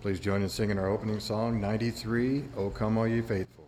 Please join in singing our opening song, 93, O Come All Ye Faithful.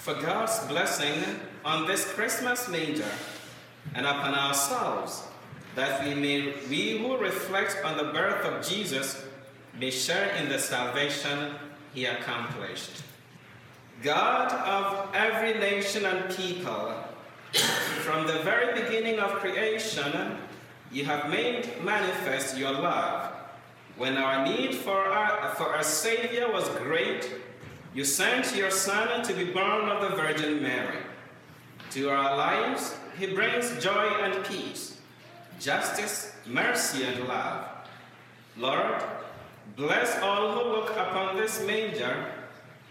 for God's blessing on this Christmas manger and upon ourselves, that we may we who reflect on the birth of Jesus may share in the salvation he accomplished. God of every nation and people, from the very beginning of creation, you have made manifest your love. When our need for, our, for a Savior was great, you sent your Son to be born of the Virgin Mary. To our lives, he brings joy and peace, justice, mercy, and love. Lord, bless all who look upon this manger.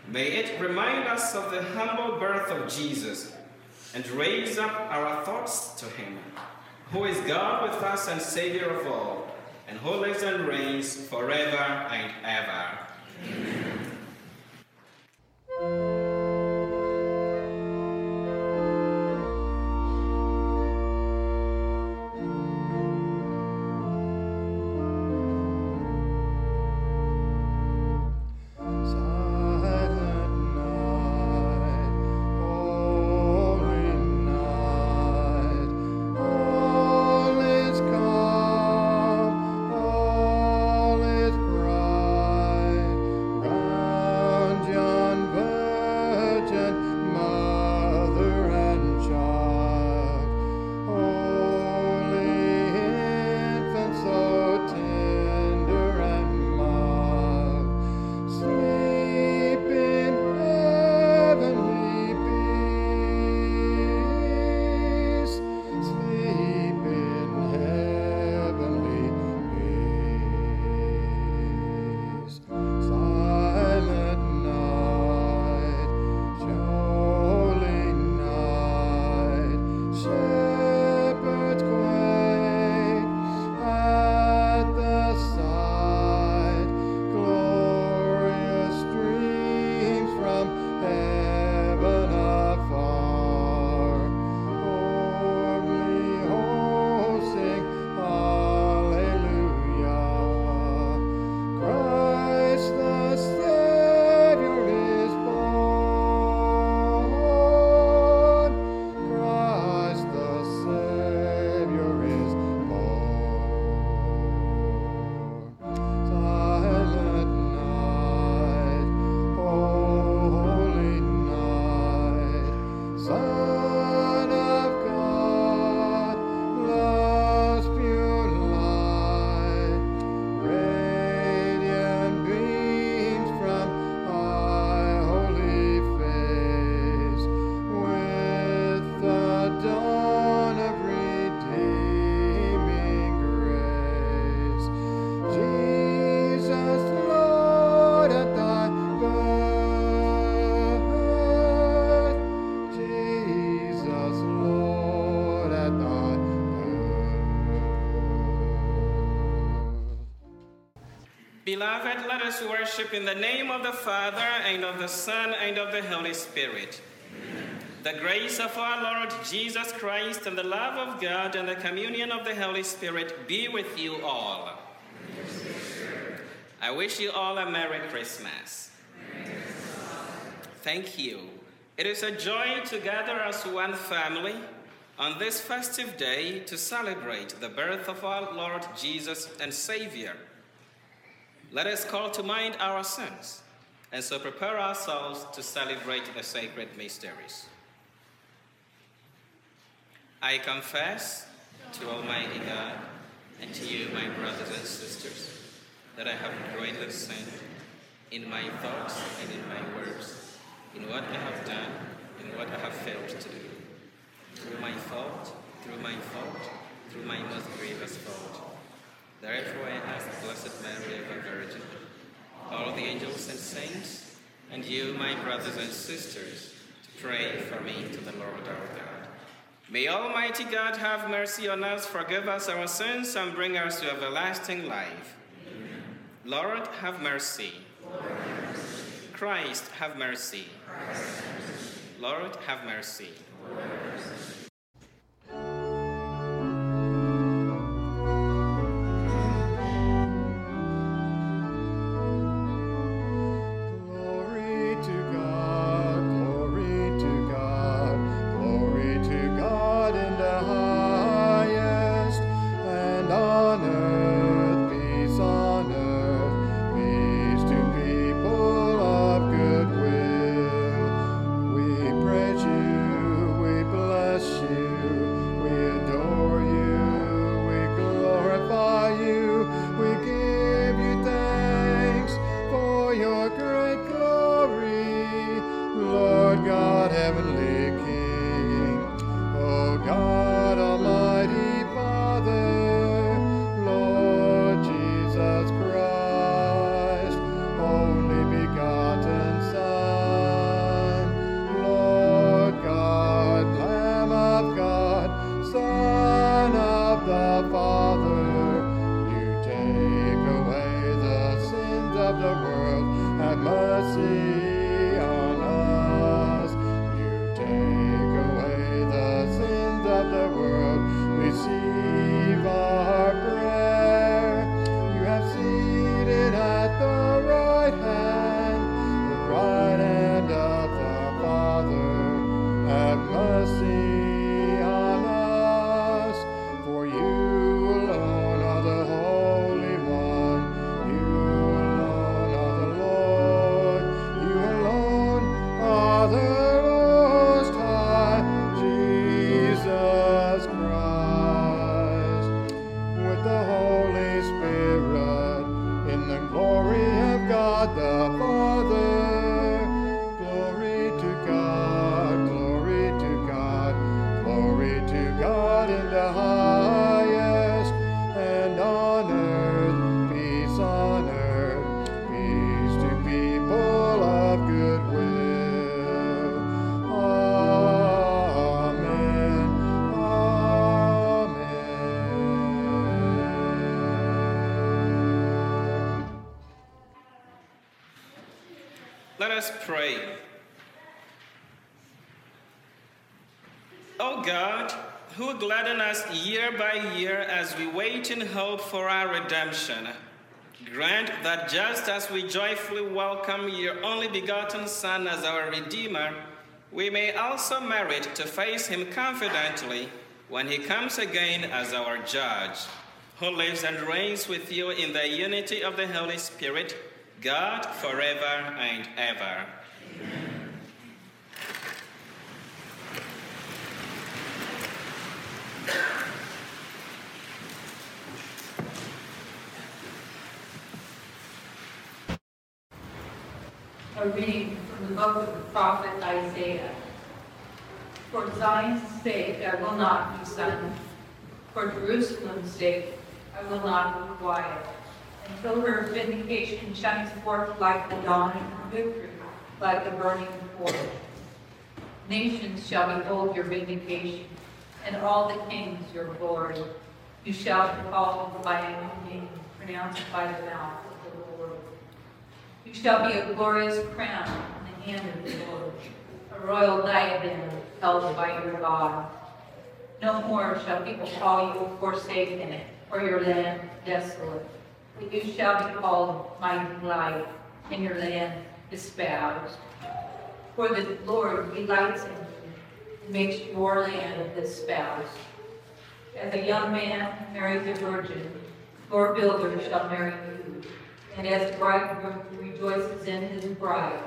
May it remind us of the humble birth of Jesus and raise up our thoughts to him, who is God with us and Savior of all, and who lives and reigns forever and ever. Amen. Thank you. Beloved, let us worship in the name of the Father, and of the Son, and of the Holy Spirit. The grace of our Lord Jesus Christ, and the love of God, and the communion of the Holy Spirit be with you all. I wish you all a Merry Christmas. Thank you. It is a joy to gather as one family on this festive day to celebrate the birth of our Lord Jesus and Savior. Let us call to mind our sins and so prepare ourselves to celebrate the sacred mysteries. I confess to Almighty God and to you, my brothers and sisters, that I have greatly sinned in my thoughts and in my words, in what I have done and what I have failed to do. Through my fault, through my fault, through my most grievous fault. Therefore I ask the Blessed Mary, ever Virgin, all the angels and saints, and you, my brothers and sisters, to pray for me to the Lord our God. May Almighty God have mercy on us, forgive us our sins, and bring us to everlasting life. Amen. Lord, have mercy. Lord. Christ, have mercy. Christ, have mercy. Lord, have mercy. Lord, have mercy. Pray. O oh God, who gladden us year by year as we wait in hope for our redemption, grant that just as we joyfully welcome your only begotten Son as our Redeemer, we may also merit to face him confidently when he comes again as our judge, who lives and reigns with you in the unity of the Holy Spirit God forever and ever. A reading from the book of the prophet Isaiah. For Zion's sake I will not be silent. For Jerusalem's sake I will not be quiet until her vindication shines forth like the dawning victory, like the burning torch. Nations shall behold your vindication, and all the kings your glory. You shall be called by a name, pronounced by the mouth of the Lord. You shall be a glorious crown in the hand of the Lord, a royal diadem held by your God. No more shall people call you forsaken, or your land desolate. You shall be called mighty light, and your land espoused. For the Lord delights in you, makes your land espoused. As a young man marries a virgin, your builder shall marry you. And as the bridegroom rejoices in his bride,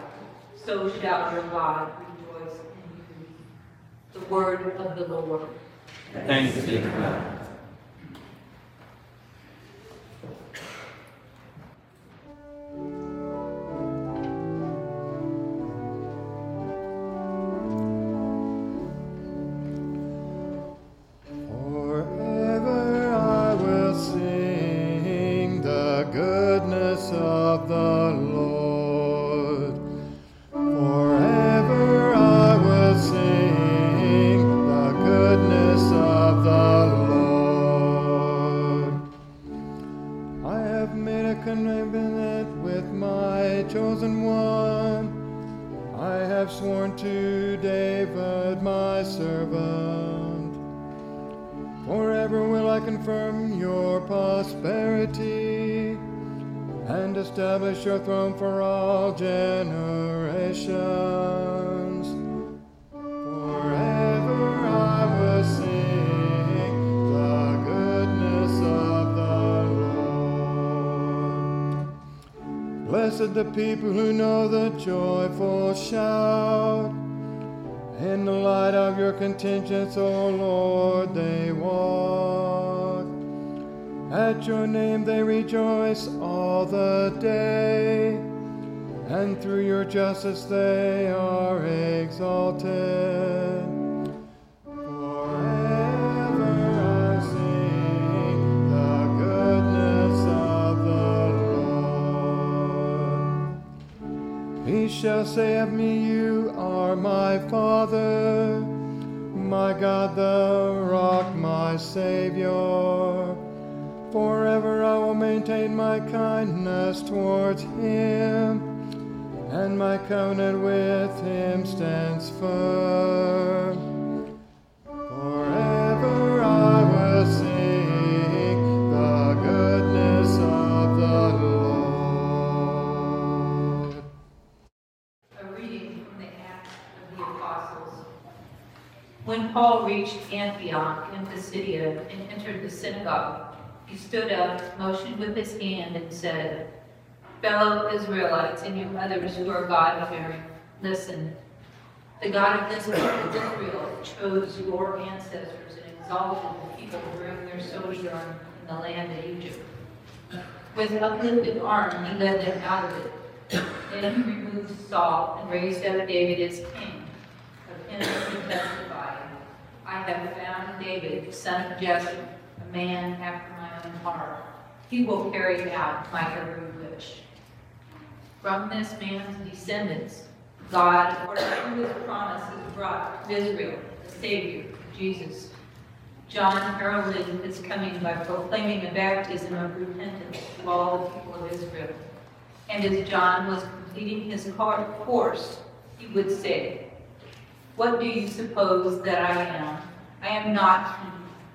so shall your God rejoice in you. The word of the Lord. Thanks be to God. With my chosen one. I have sworn to David, my servant. Forever will I confirm your prosperity and establish your throne for all generations. Blessed the people who know the joyful shout. In the light of your contingents, O Lord, they walk. At your name they rejoice all the day, and through your justice they are exalted. Shall say of me, You are my Father, my God, the rock, my Savior. Forever I will maintain my kindness towards him, and my covenant with him stands firm. Forever I When Paul reached Antioch in Pisidia and entered the synagogue, he stood up, motioned with his hand, and said, Fellow Israelites and you others who are God-fearing, listen. The God of this part of Israel chose your ancestors and exalted the people during their sojourn in the land of Egypt. With uplifted arm, he led them out of it. Then he removed Saul and raised up David as king. Of him he testified, I have found David, son of Jesse, a man after my own heart. He will carry out my every wish. From this man's descendants, God, according to his promises, brought Israel the Savior, Jesus. John heralded his coming by proclaiming a baptism of repentance to all the people of Israel. And as John was completing his course, he would say, What do you suppose that I am? I am not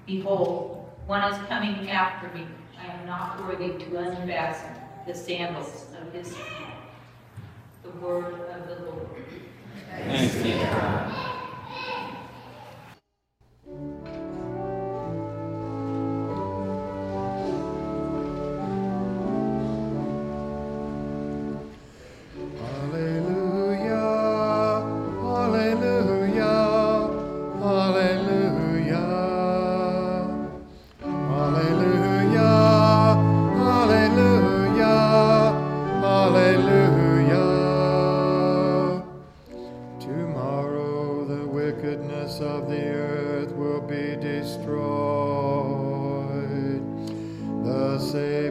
he. Behold, one is coming after me. I am not worthy to unfasten the sandals of his feet. The word of the Lord. Thanks be will be destroyed. The Savior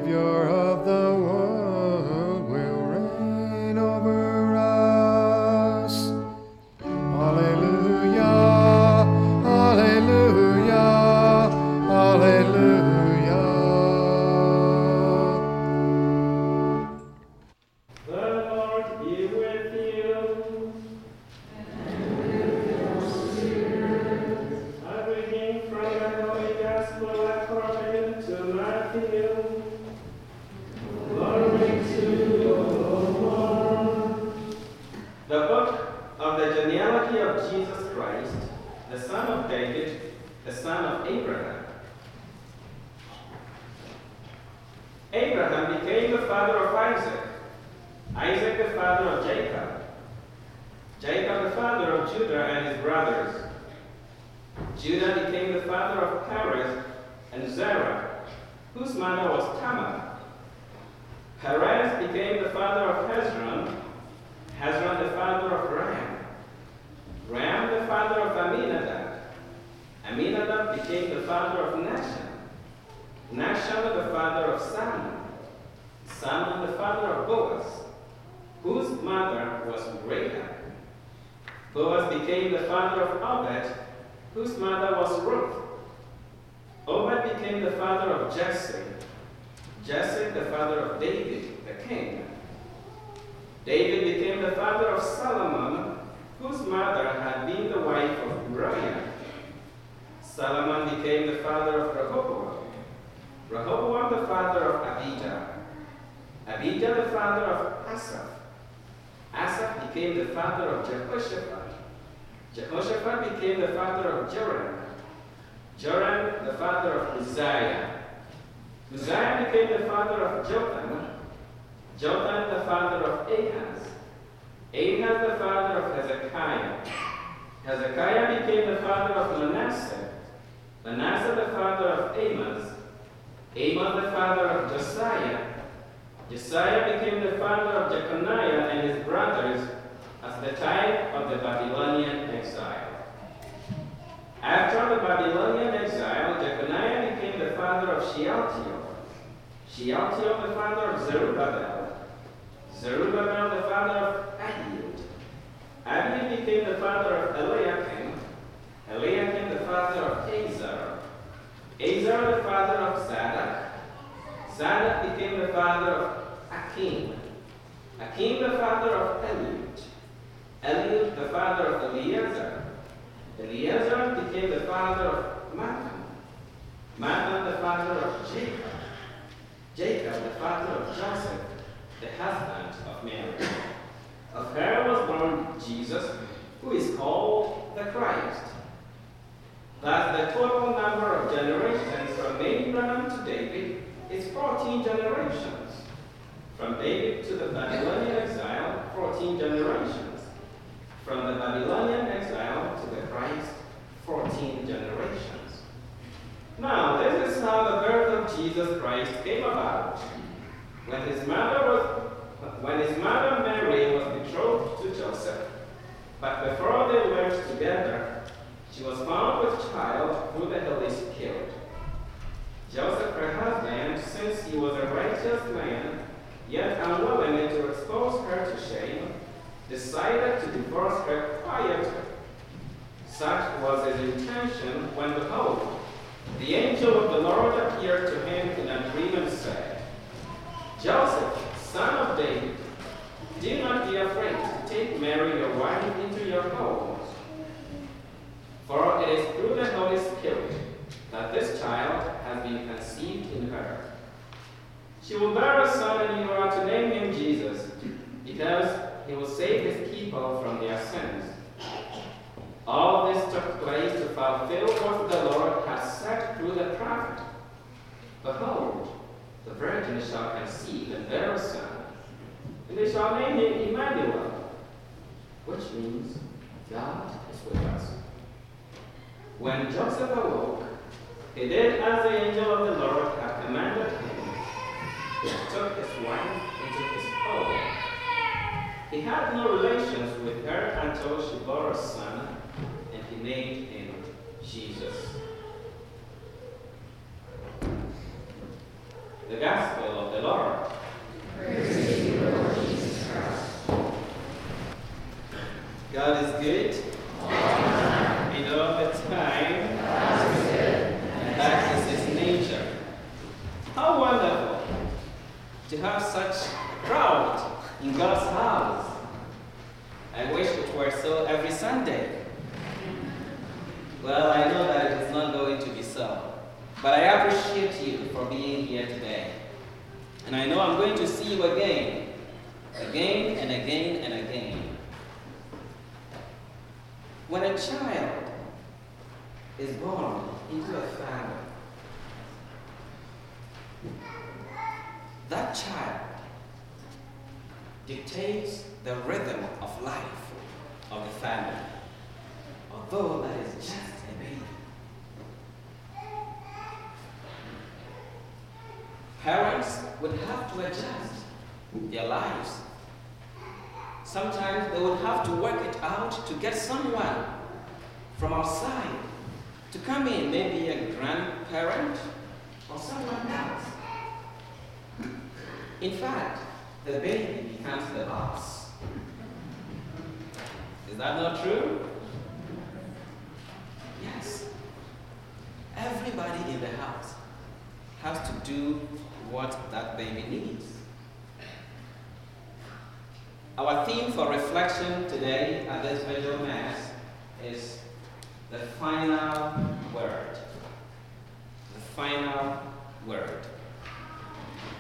father of Jehoshaphat. Jehoshaphat became the father of Joram. Joram the father of Uzziah. Uzziah became the father of Jotham. Jotham the father of Ahaz. Ahaz the father of Hezekiah. Hezekiah became the father of Manasseh. Manasseh the father of Amos. Amos the father of Josiah. Josiah became the father of Jeconiah and his brothers as the type of the Babylonian exile. After the Babylonian exile, Jeconiah became the father of Shealtiel. Shealtiel the father of Zerubbabel. Zerubbabel the father of Abiud. Abiud became the father of Eliakim. Eliakim the father of Azor. Azor the father of Zadok. Zadok became the father of Achim. Achim the father of Eliud. Eliud the father of Eleazar. Eleazar became the father of Matthan. Matthan the father of Jacob. Jacob the father of Joseph, the husband of Mary. Of her was born Jesus, who is called the Christ. Thus the total number of generations from Abraham to David is 14 generations. From David to the Babylonian exile, 14 generations. From the Babylonian exile to the Christ, 14 generations. Now, this is how the birth of Jesus Christ came about. When his mother was when his mother Mary was betrothed to Joseph, but before they went together, she was found with child through the Holy Spirit. Joseph, her husband, since he was a righteous man, yet unwilling to expose her to shame, decided to divorce her quietly. Such was his intention when, behold, the angel of the Lord appeared to him in a dream and said, Joseph, son of David, do not be afraid to take Mary your wife into your home. For it is through the Holy Spirit that this child has been conceived in her. She will bear a son, and you are to name him Jesus, because he will save his people from their sins. All this took place to fulfill what the Lord has said through the prophet. Behold, the virgin shall conceive and bear a son, and they shall name him Emmanuel, which means God is with us. When Joseph awoke, he did as the angel of the Lord had commanded him. He took his wife into his home. He had no relations with her until she bore a son, and he named him Jesus. The Gospel of the Lord. God is good. And all the time. That is his nature. How wonderful to have such crowd in God's house. I wish it were so every Sunday. Well, I know that it is not going to be so. but I appreciate you for being here today. And I know I'm going to see you again, again and again and again. When a child is born into a family, that child dictates the rhythm of life of the family, although that is just a baby. Parents would have to adjust their lives. Sometimes they would have to work it out to get someone from outside to come in, maybe a grandparent or someone else. In fact, the baby becomes the boss. Is that not true? Yes. Everybody in the house has to do what that baby needs. Our theme for reflection today at this vigil mass is the final word. The final word.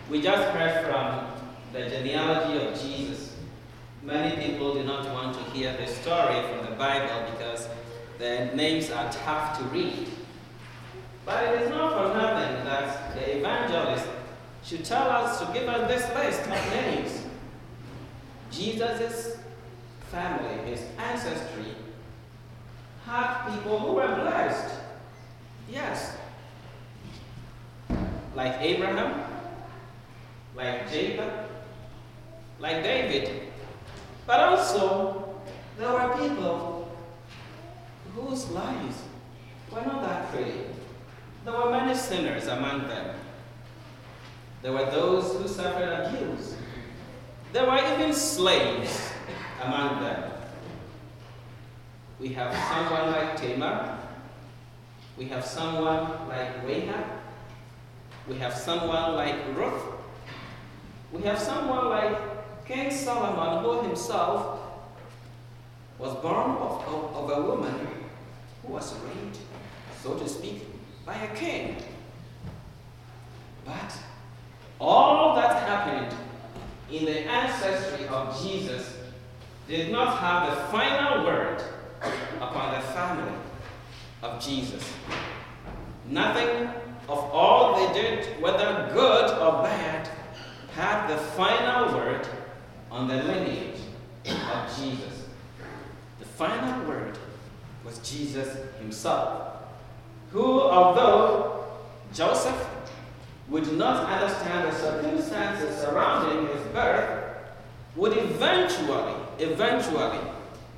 We just heard from the genealogy of Jesus. Many people do not want to hear the story from the Bible because the names are tough to read. But it is not for nothing that the evangelist should tell us to give us this list of names. Jesus' family, his ancestry, had people who were blessed. Yes. Like Abraham, like Jacob, like David. But also, there were people whose lives were not that pretty. There were many sinners among them. There were those who suffered abuse. There were even slaves among them. We have someone like Tamar. We have someone like Rahab. We have someone like Ruth. We have someone like King Solomon, who himself was born of, of, of a woman who was raped, so to speak, by a king. But all that happened in the ancestry of Jesus did not have the final word upon the family of Jesus. Nothing of all they did, whether good or bad, had the final word on the lineage of Jesus. The final word was Jesus himself, who, although Joseph would not understand the circumstances surrounding his birth, would eventually, eventually,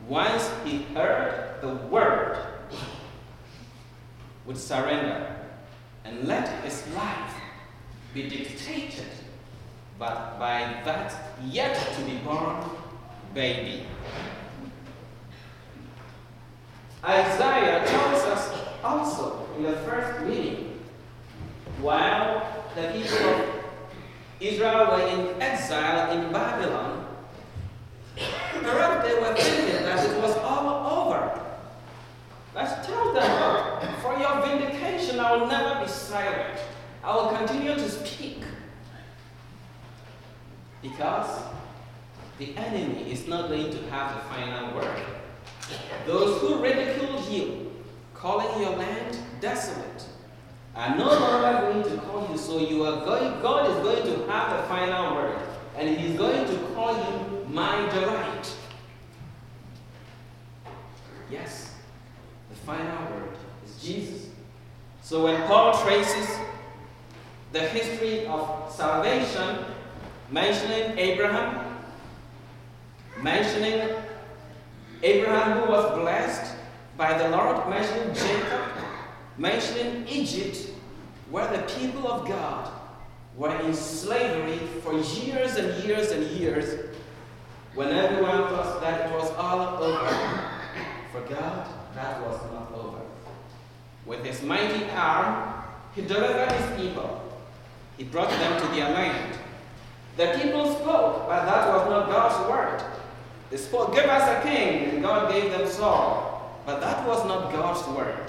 once he heard the word, would surrender and let his life be dictated but by that yet to be born baby. Isaiah tells us also in the first reading, while the people of Israel were in exile in Babylon, perhaps they were thinking that it was all over. Let's tell them, for your vindication, I will never be silent. I will continue to speak. Because the enemy is not going to have the final word. Those who ridiculed you, calling your land desolate, are no longer going to call you. So you are going, God is going to have the final word. And He's going to call you my delight. Yes, the final word is Jesus. So when Paul traces the history of salvation, mentioning Abraham, mentioning Abraham who was blessed by the Lord, mentioning Jacob, mentioning Egypt, where the people of God were in slavery for years and years and years, when everyone thought that it was all over. For God, that was not over. With his mighty arm, he delivered his people. He brought them to their land. The people spoke, but that was not God's word. They spoke, Give us a king, and God gave them Saul. But that was not God's word.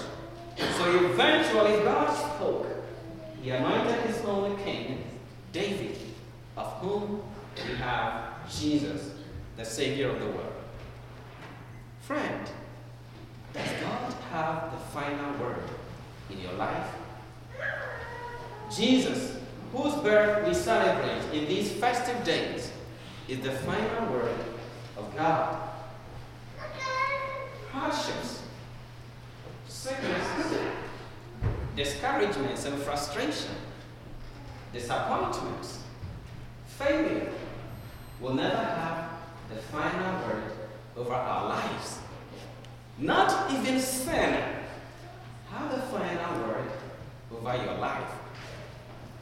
So eventually God spoke, he anointed his only king, David, of whom we have Jesus, the Savior of the world. Friend, does God have the final word in your life? Jesus, whose birth we celebrate in these festive days, is the final word of God. Hardships, sicknesses, discouragements and frustration, disappointments, failure will never have the final word over our lives. Not even sin have the final word over your life.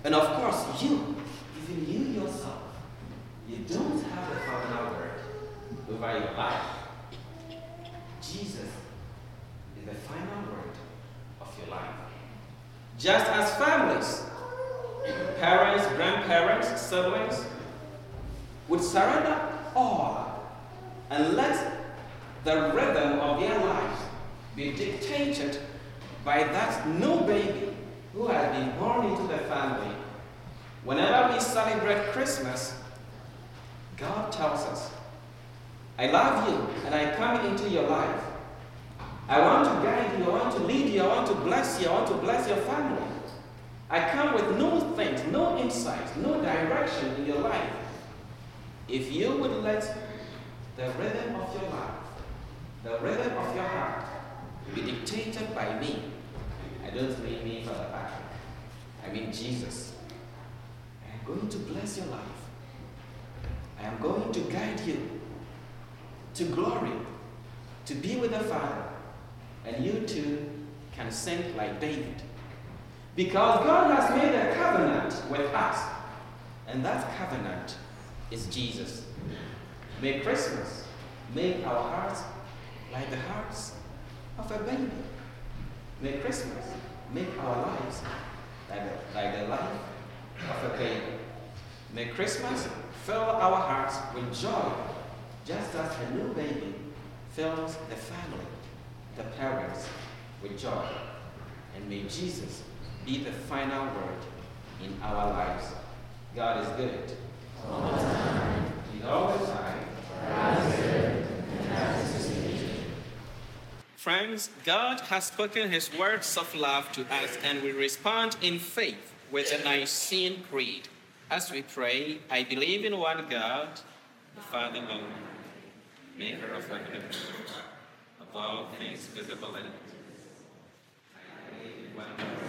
And of course, you, even you yourself, you don't have the final word over your life. Jesus is the final word of your life. Just as families, parents, grandparents, siblings, would surrender all and let the rhythm of their lives be dictated by that new baby who has been born into the family. Whenever we celebrate Christmas, God tells us, I love you and I come into your life. I want to guide you, I want to lead you, I want to bless you, I want to bless your family. I come with no things, no insight, no direction in your life. If you would let the rhythm of your life, the rhythm of your heart be dictated by me, I don't mean me, Father Patrick. I mean Jesus. I am going to bless your life. I am going to guide you to glory, to be with the Father, and you too can sing like David. Because God has made a covenant with us, and that covenant is Jesus. May Christmas make our hearts like the hearts of a baby. May Christmas make our lives like the, like the life of a baby. May Christmas fill our hearts with joy, just as a new baby fills the family, the parents, with joy. And may Jesus be the final word in our lives. God is good. All the time. All the time. Friends, God has spoken his words of love to us, and we respond in faith with the Nicene Creed. As we pray, I believe in one God, the Father Alone, maker of heaven of all things visible and I believe in one God.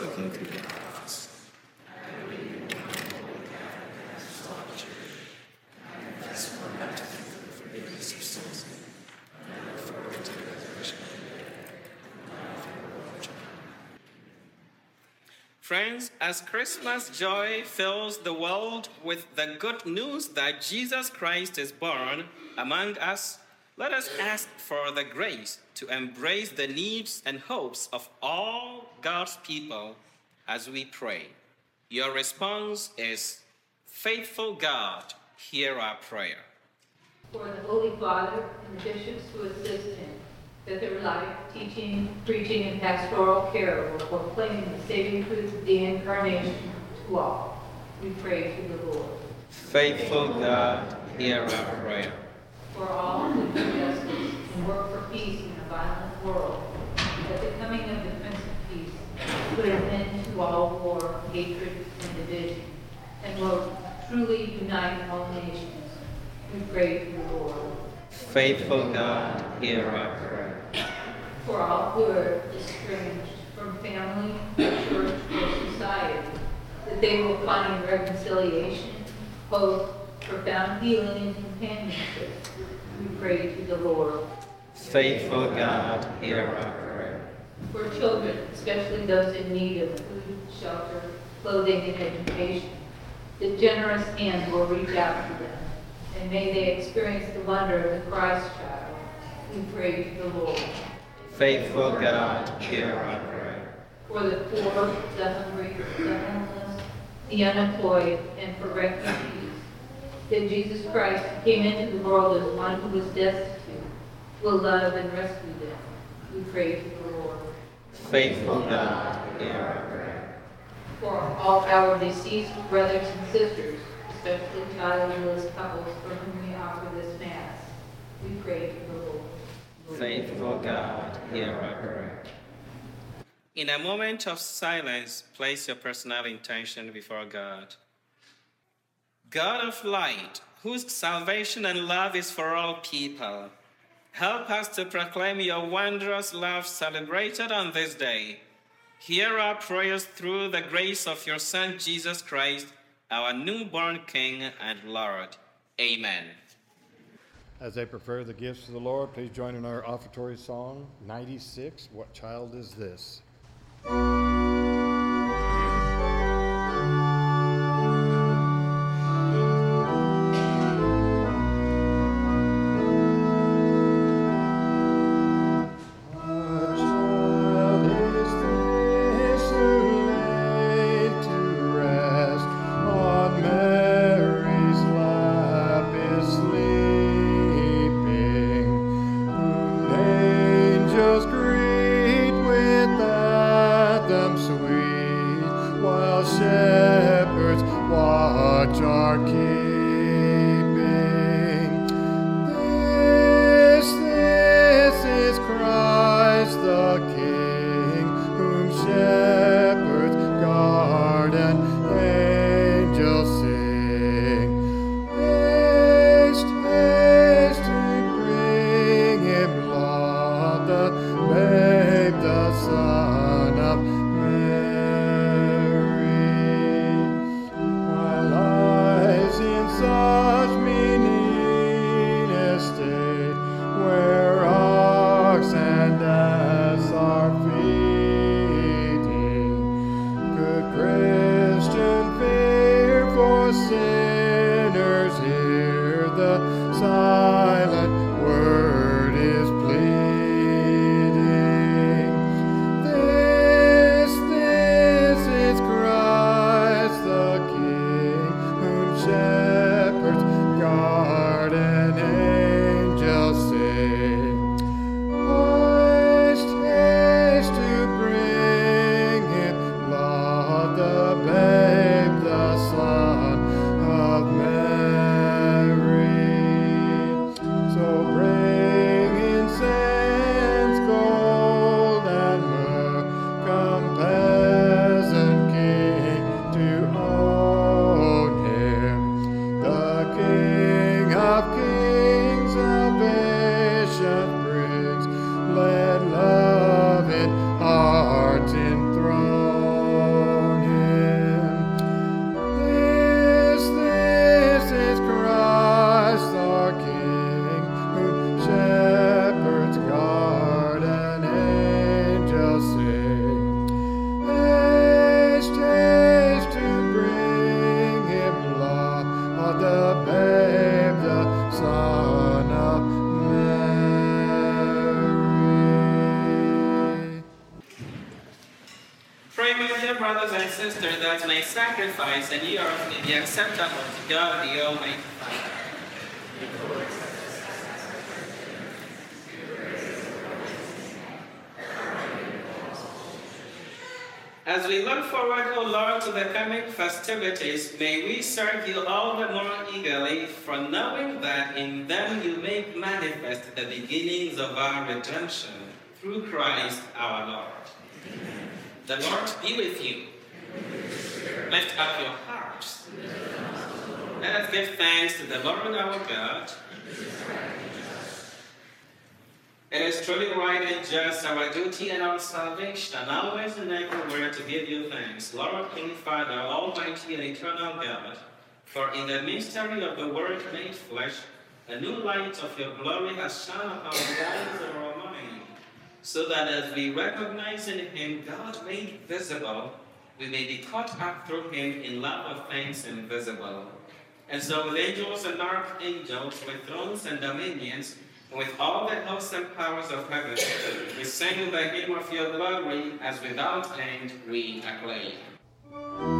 spoken to the office. Friends, as Christmas joy fills the world with the good news that Jesus Christ is born among us, let us ask for the grace to embrace the needs and hopes of all God's people as we pray. Your response is Faithful God, hear our prayer. For the Holy Father and the bishops who assist him, that their life, teaching, preaching, and pastoral care will proclaim the saving truth of the Incarnation to all. We pray to the Lord. Faithful God, hear our prayer. For all who do justice and work for peace in a violent world, that the coming of the Prince of Peace put an end to all war, hatred, and division, and will truly unite all nations. We pray to the Lord. Faithful God, hear our prayer. For all who are estranged from family, church, or society, that they will find reconciliation, hope, profound healing, and companionship. We pray to the Lord. Faithful God, hear our prayer. For children, especially those in need of food, shelter, clothing, and education, the generous hand will reach out to them, and may they experience the wonder of the Christ child. We pray to the Lord. Faithful God, hear our prayer. For the poor, the hungry, the homeless, the unemployed, and for refugees, that Jesus Christ came into the world as one who was destitute, will love and rescue them. We pray to the Lord. Faithful God, hear our prayer. For all our deceased brothers and sisters, especially childless couples for whom we offer this Mass, we pray to the Lord. Faithful God, hear our prayer. In a moment of silence, place your personal intention before God. God of light, whose salvation and love is for all people, help us to proclaim your wondrous love celebrated on this day. Hear our prayers through the grace of your Son, Jesus Christ, our newborn King and Lord. Amen. As they prefer the gifts of the Lord, please join in our offertory song 96 What Child Is This? Festivities, may we serve you all the more eagerly, for knowing that in them you make manifest the beginnings of our redemption through Christ our Lord. The Lord be with you. Lift up your hearts. Let us give thanks to the Lord our God. It is truly right and just, our duty and our salvation, always and everywhere to give you thanks, Lord, King, Father, Almighty and Eternal God, for in the mystery of the Word made flesh, a new light of your glory has shone upon the eyes of our mind, so that as we recognize in Him God made visible, we may be caught up through Him in love of things invisible. And so, with angels and archangels, with thrones and dominions, with all the hosts and powers of heaven, we sing the hymn of your glory as without end we acclaim.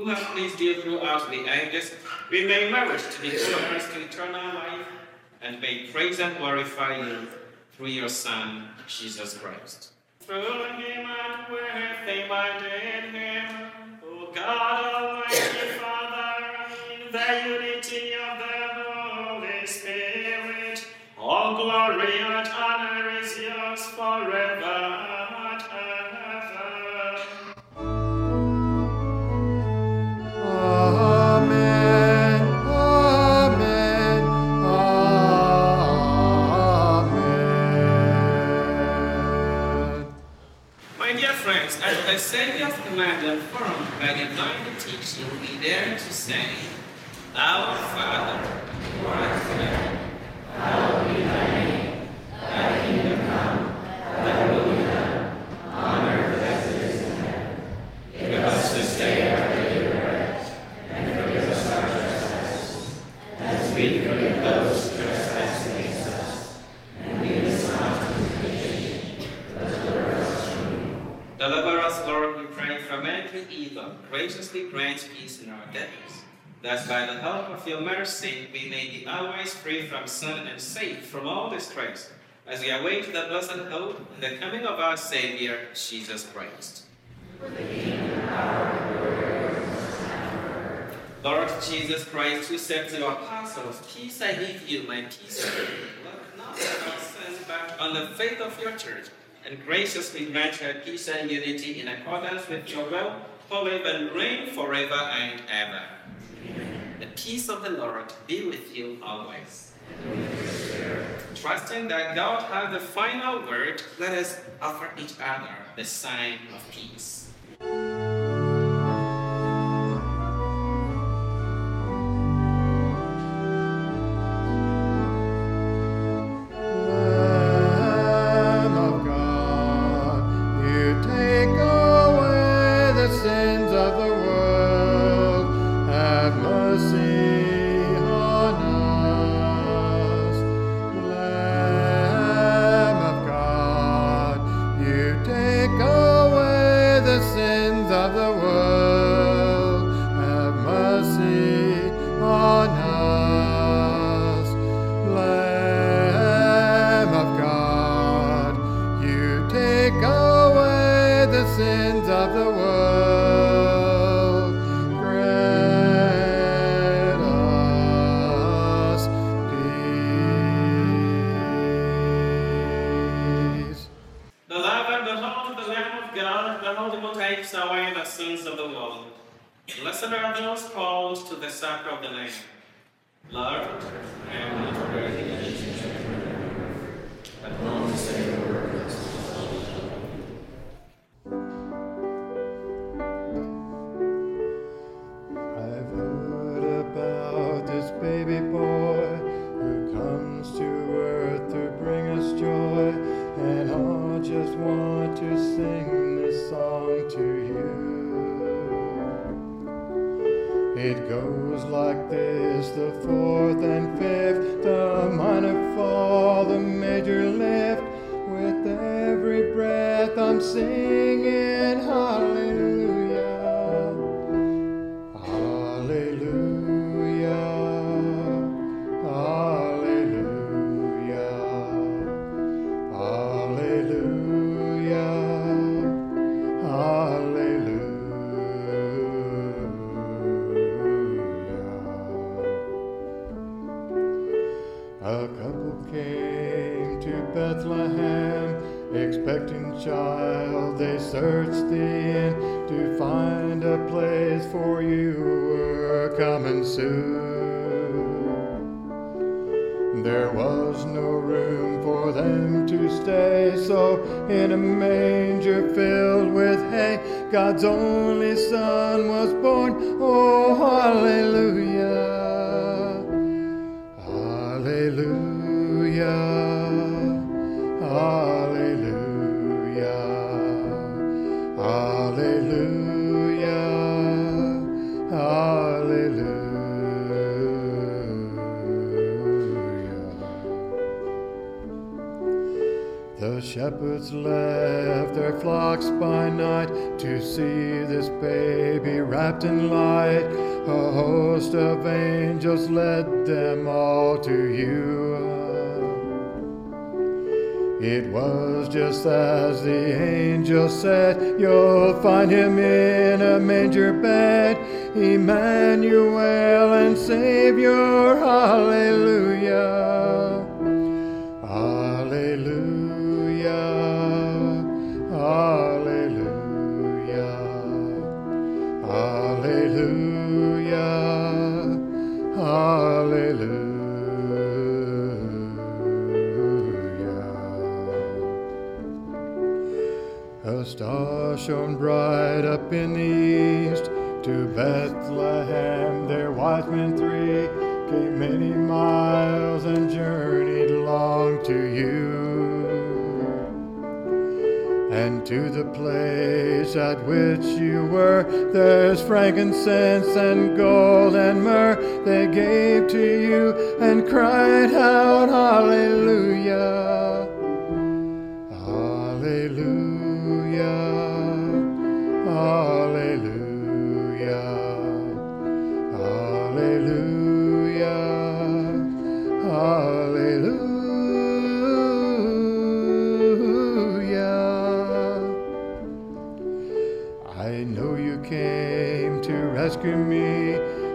who have pleased you throughout the ages, we may merit to be heirs to eternal life and may praise and glorify you through your Son, Jesus Christ. Through him and with him and in him, O God Almighty Father, in the unity of the Holy Spirit, all glory and honor is yours forever. The Savior's command affirmed by divine teaching, we dare to say, Our Father, who art in heaven, hallowed be thy name. Thy kingdom come, thy will be done, on earth as it is in heaven. Give us this day our daily bread, and forgive us our trespasses we forgive those who trespass against us. And lead us not into temptation, but deliver us from evil. Deliver us, Lord, we pray, from every evil. Graciously grant peace in our days, that by the help of your mercy we may be always free from sin and safe from all distress, as we await the blessed hope and the coming of our Savior, Jesus Christ. Lord Jesus Christ, who said to your apostles, Peace I give you, my peace you. Look not at our sins, but on the faith of your church, and graciously grant her peace and unity in accordance with your will, who live and reign forever and ever. The peace of the Lord be with you always. Trusting that God has the final word, let us offer each other the sign of peace. Place for you were coming soon. There was no room for them to stay, so in a manger filled with hay, God's only Son was born. Oh! Hallelujah! Shepherds left their flocks by night to see this baby wrapped in light. A host of angels led them all to you. It was just as the angel said, You'll find him in a manger bed, Emmanuel and Savior, hallelujah. Hallelujah. Shone bright up in the east. To Bethlehem, their wise men three came many miles and journeyed long to you. And to the place at which you were. There's frankincense and gold and myrrh they gave to you and cried out, Hallelujah! Hallelujah!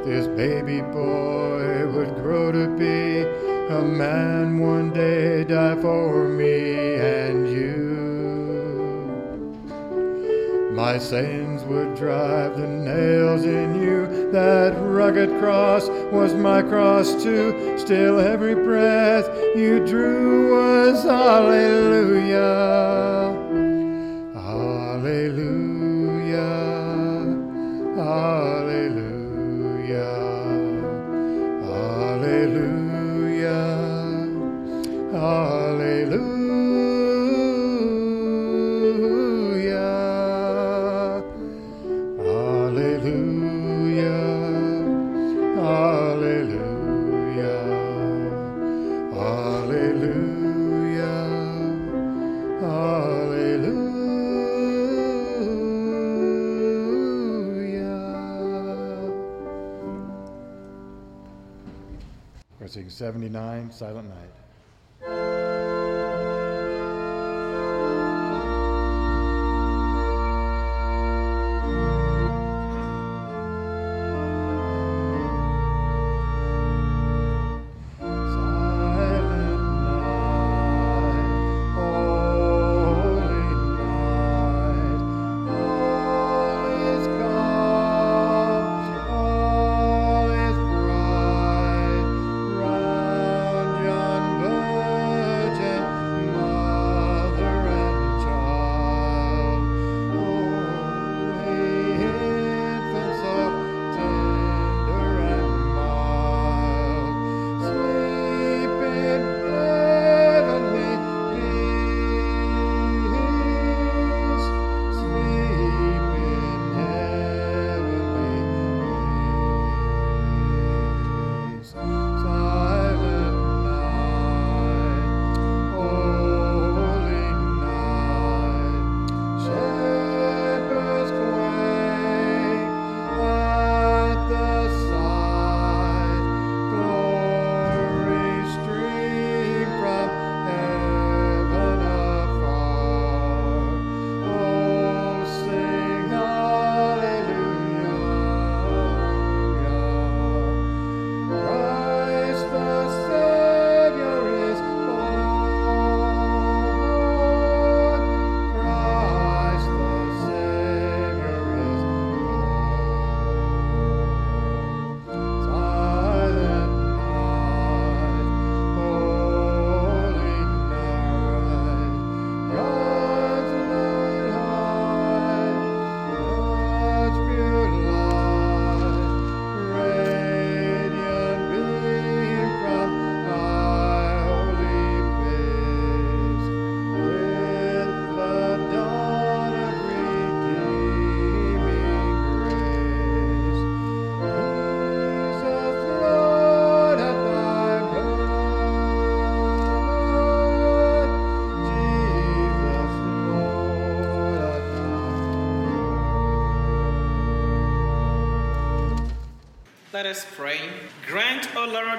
This baby boy would grow to be a man one day, die for me and you. My sins would drive the nails in you. That rugged cross was my cross too. Still, every breath you drew was hallelujah. Hallelujah. Hallelujah. Silent Night.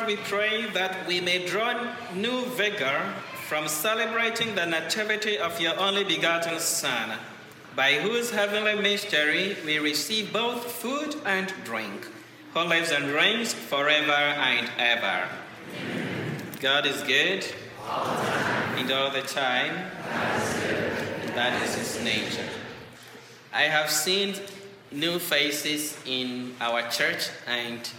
We pray, that we may draw new vigor from celebrating the nativity of your only begotten Son, by whose heavenly mystery we receive both food and drink, who lives and reigns forever and ever. God is good, and all the time, and that is his nature. I have seen new faces in our church, and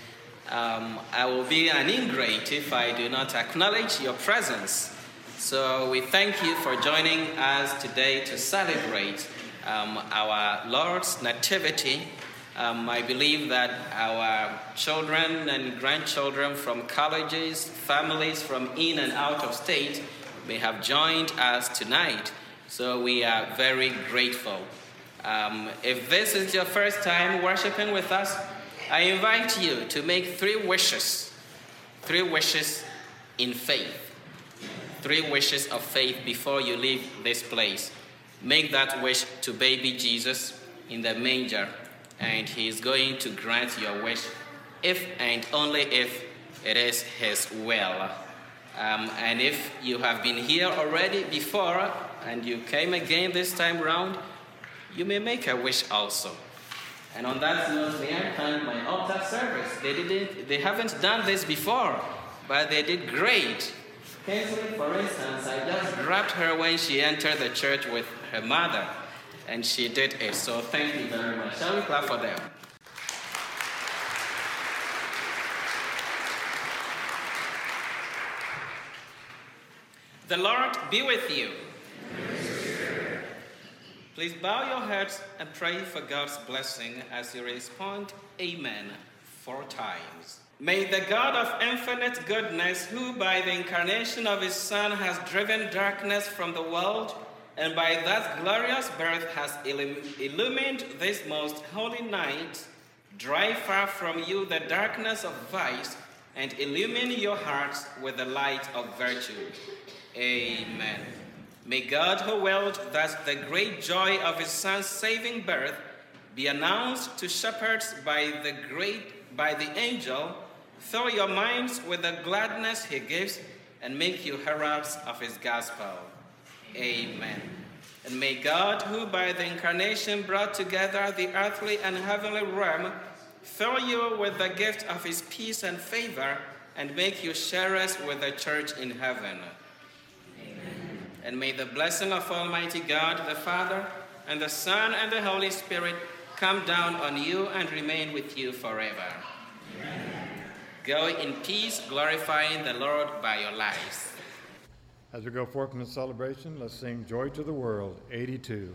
um, I will be an ingrate if I do not acknowledge your presence. So we thank you for joining us today to celebrate um, our Lord's Nativity. Um, I believe that our children and grandchildren from colleges, families from in and out of state may have joined us tonight So we are very grateful. Um, if this is your first time worshiping with us, I invite you to make three wishes. Three wishes in faith. Three wishes of faith before you leave this place. Make that wish to baby Jesus in the manger, and he is going to grant your wish if and only if it is his will. Um, and if you have been here already before and you came again this time round, you may make a wish also. And on that note, may I thank my altar service. They didn't, they haven't done this before, but they did great. Kinsley, for instance, I just grabbed her when she entered the church with her mother, and she did it. So thank you very much. Shall we clap for them? The Lord be with you. Please bow your heads and pray for God's blessing as you respond, Amen, four times. May the God of infinite goodness, who by the incarnation of his Son has driven darkness from the world, and by that glorious birth has illumined this most holy night, drive far from you the darkness of vice and illumine your hearts with the light of virtue. Amen. May God, who willed that the great joy of his son's saving birth be announced to shepherds by the great by the angel, fill your minds with the gladness he gives and make you heralds of his gospel. Amen. And may God, who by the incarnation brought together the earthly and heavenly realm, fill you with the gift of his peace and favor and make you sharers with the church in heaven. And may the blessing of Almighty God, the Father, and the Son, and the Holy Spirit come down on you and remain with you forever. Amen. Go in peace, glorifying the Lord by your lives. As we go forth from the celebration, let's sing Joy to the World, 82.